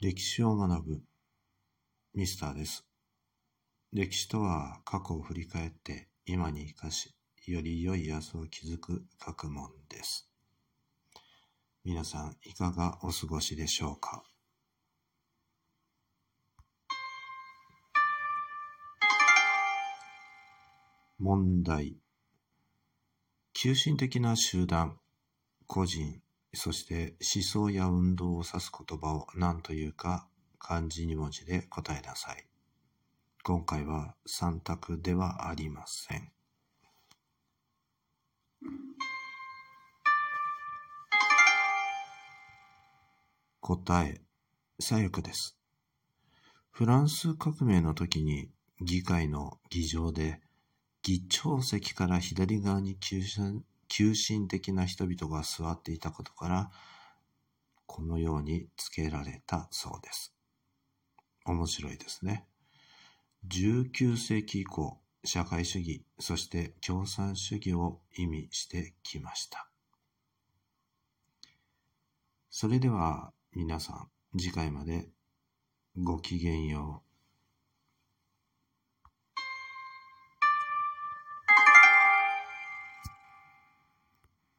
歴史を学ぶミスターです。歴史とは過去を振り返って今に生かし、より良い明日を築く学問です。皆さんいかがお過ごしでしょうか？問題。急進的な集団、個人、そして思想や運動を指す言葉を何というか漢字2文字で答えなさい。今回は3択ではありません。答え、左翼です。フランス革命の時に議会の議場で議長席から左側に急急進的な人々が座っていたことから、このように付けられたそうです。面白いですね。19世紀以降、社会主義、そして共産主義を意味してきました。それでは皆さん、次回までごきげんよう。